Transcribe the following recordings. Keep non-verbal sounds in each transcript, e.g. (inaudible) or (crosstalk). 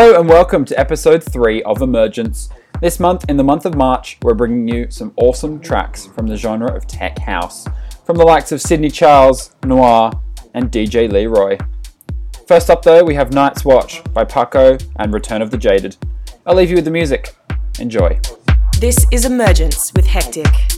Hello and welcome to episode 3 of Emergence. This month, in the month of March, we're bringing you some awesome tracks from the genre of tech house, from the likes of Sydney Charles, Noir, and DJ Leroy. First up, though, we have Night's Watch by Paco and Return of the Jaded. I'll leave you with the music. Enjoy. This is Emergence with Hectic.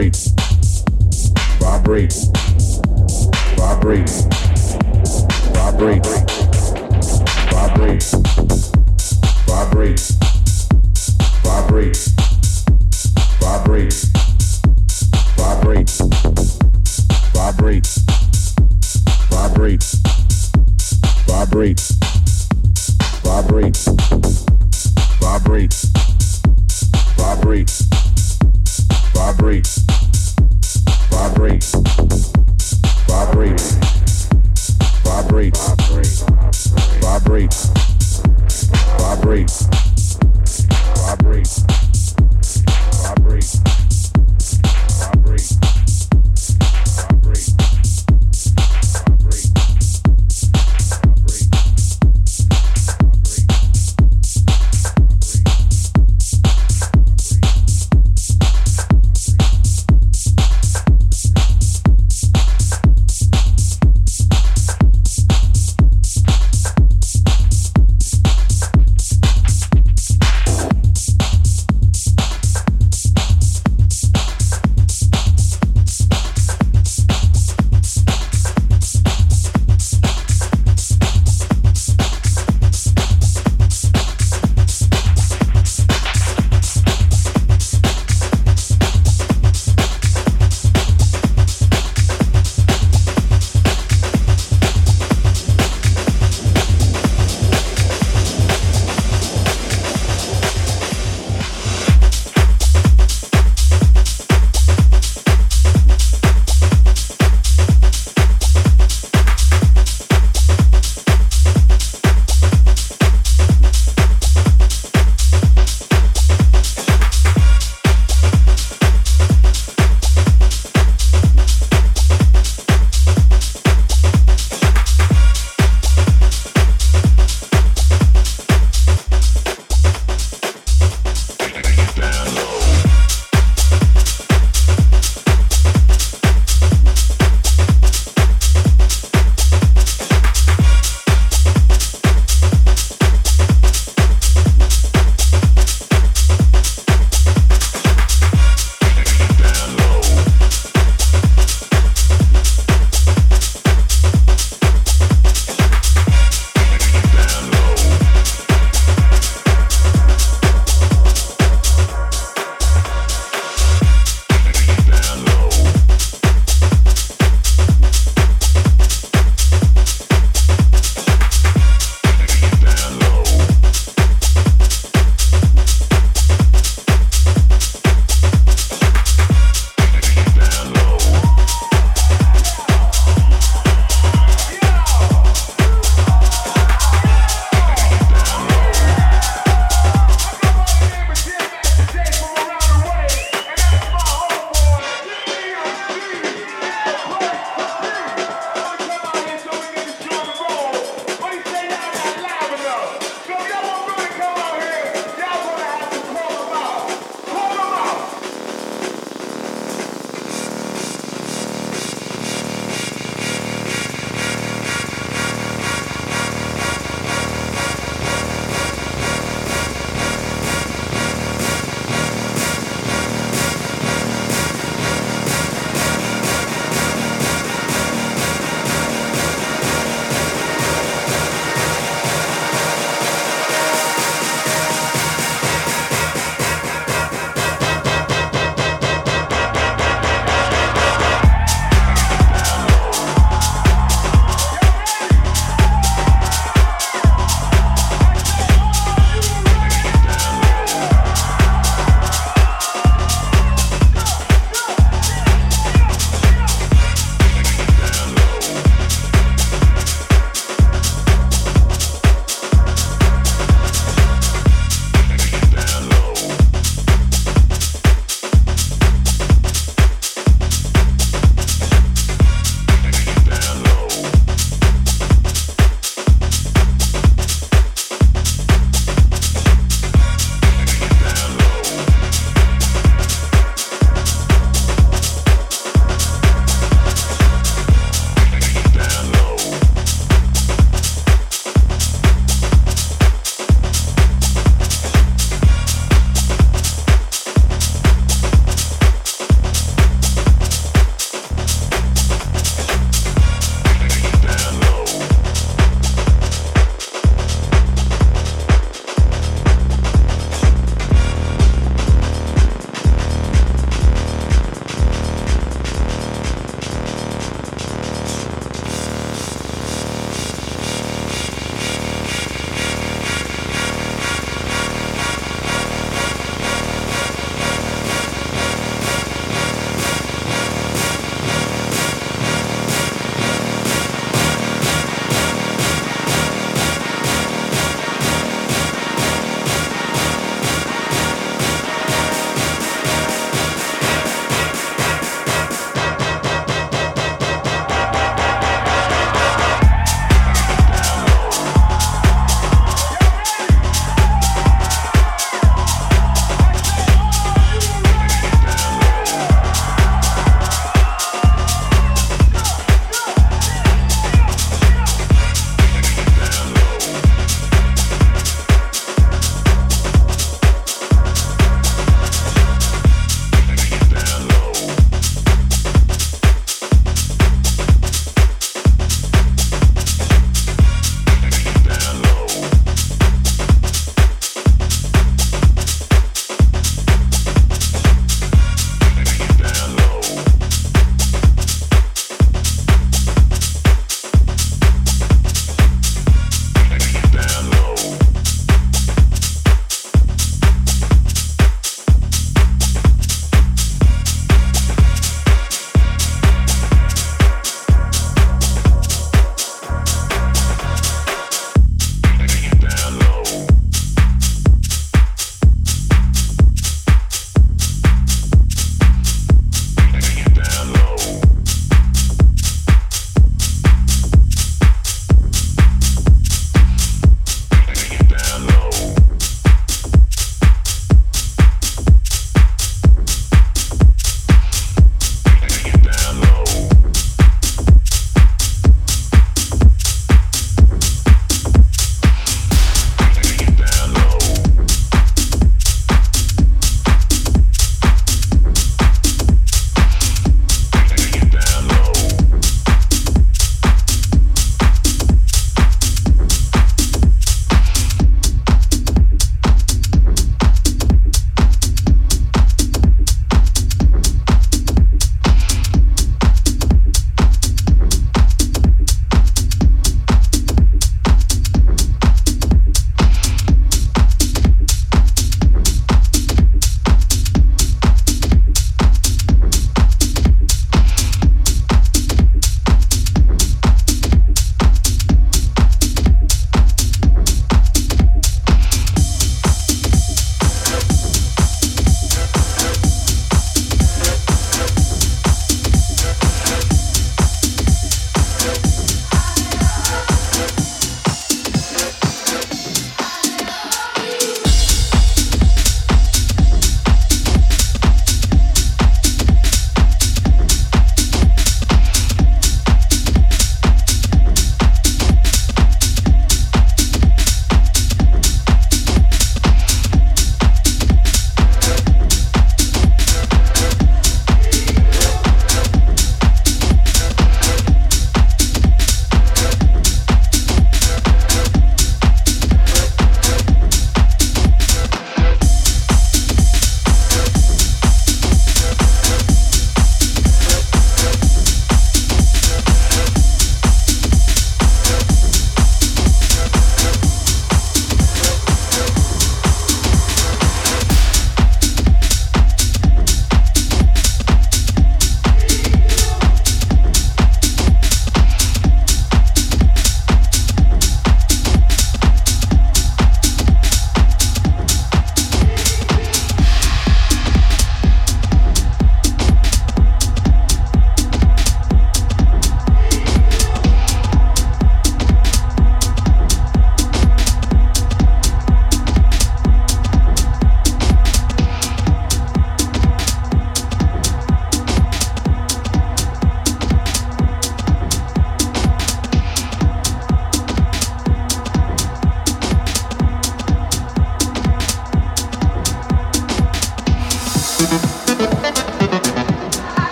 great.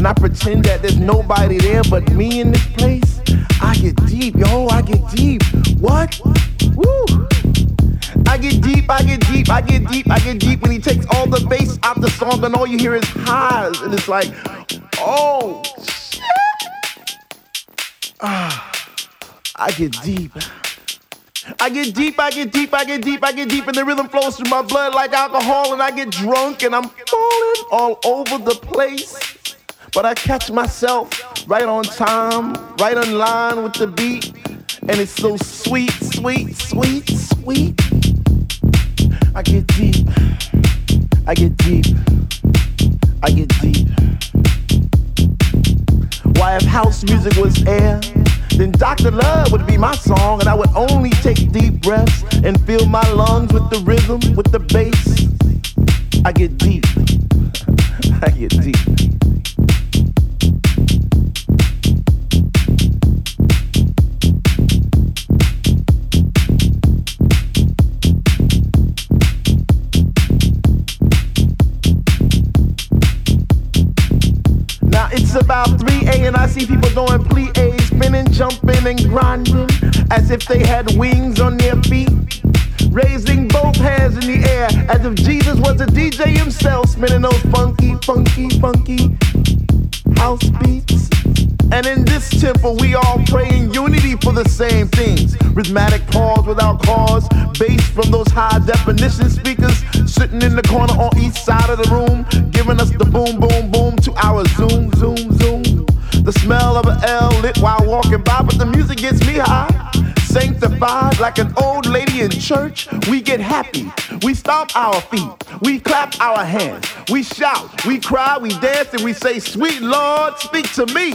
And I pretend that there's nobody there but me in this place. I get deep, yo, I get deep. What? Woo! I get deep, I get deep, I get deep, I get deep when he takes all the bass out the song and all you hear is highs. And it's like, oh, shit. Ah. I get deep. I get deep, I get deep, I get deep, I get deep, and the rhythm flows through my blood like alcohol, and I get drunk and I'm falling all over the place. But I catch myself right on time, right on line with the beat, and it's so sweet, sweet, sweet, sweet. I get deep, I get deep, I get deep. Why, if house music was air, then Dr. Love would be my song, and I would only take deep breaths and fill my lungs with the rhythm, with the bass. I get deep. (laughs) I get deep. 5'3A, and I see people doing plie, spinning, jumping, and grinding as if they had wings on their feet. Raising both hands in the air as if Jesus was a DJ himself, spinning those funky, funky, funky house beats. And in this temple, we all pray in unity for the same things. Rhythmatic pause without cause, bass from those high definition speakers sitting in the corner on each side of the room, giving us the boom, boom, boom to our zoom, zoom, zoom. The smell of an L lit while walking by, but the music gets me high. Sanctified like an old lady in church, we get happy. We stomp our feet, we clap our hands, we shout, we cry, we dance, and we say, Sweet Lord, speak to me.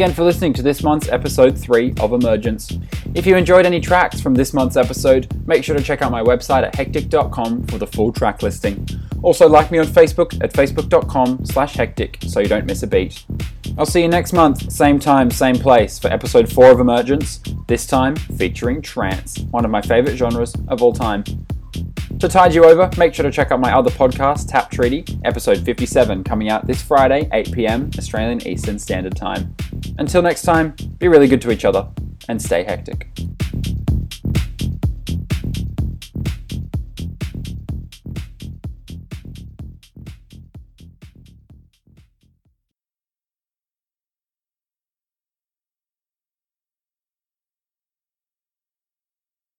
Again for listening to this month's episode 3 of Emergence. If you enjoyed any tracks from this month's episode, make sure to check out my website at hectic.com for the full track listing. Also like me on Facebook at facebook.com slash hectic so you don't miss a beat. I'll see you next month, same time, same place, for episode 4 of Emergence, this time featuring trance, one of my favourite genres of all time. To tide you over, make sure to check out my other podcast, Tap Treaty, episode 57, coming out this Friday, 8pm Australian Eastern Standard Time. Until next time, be really good to each other and stay hectic.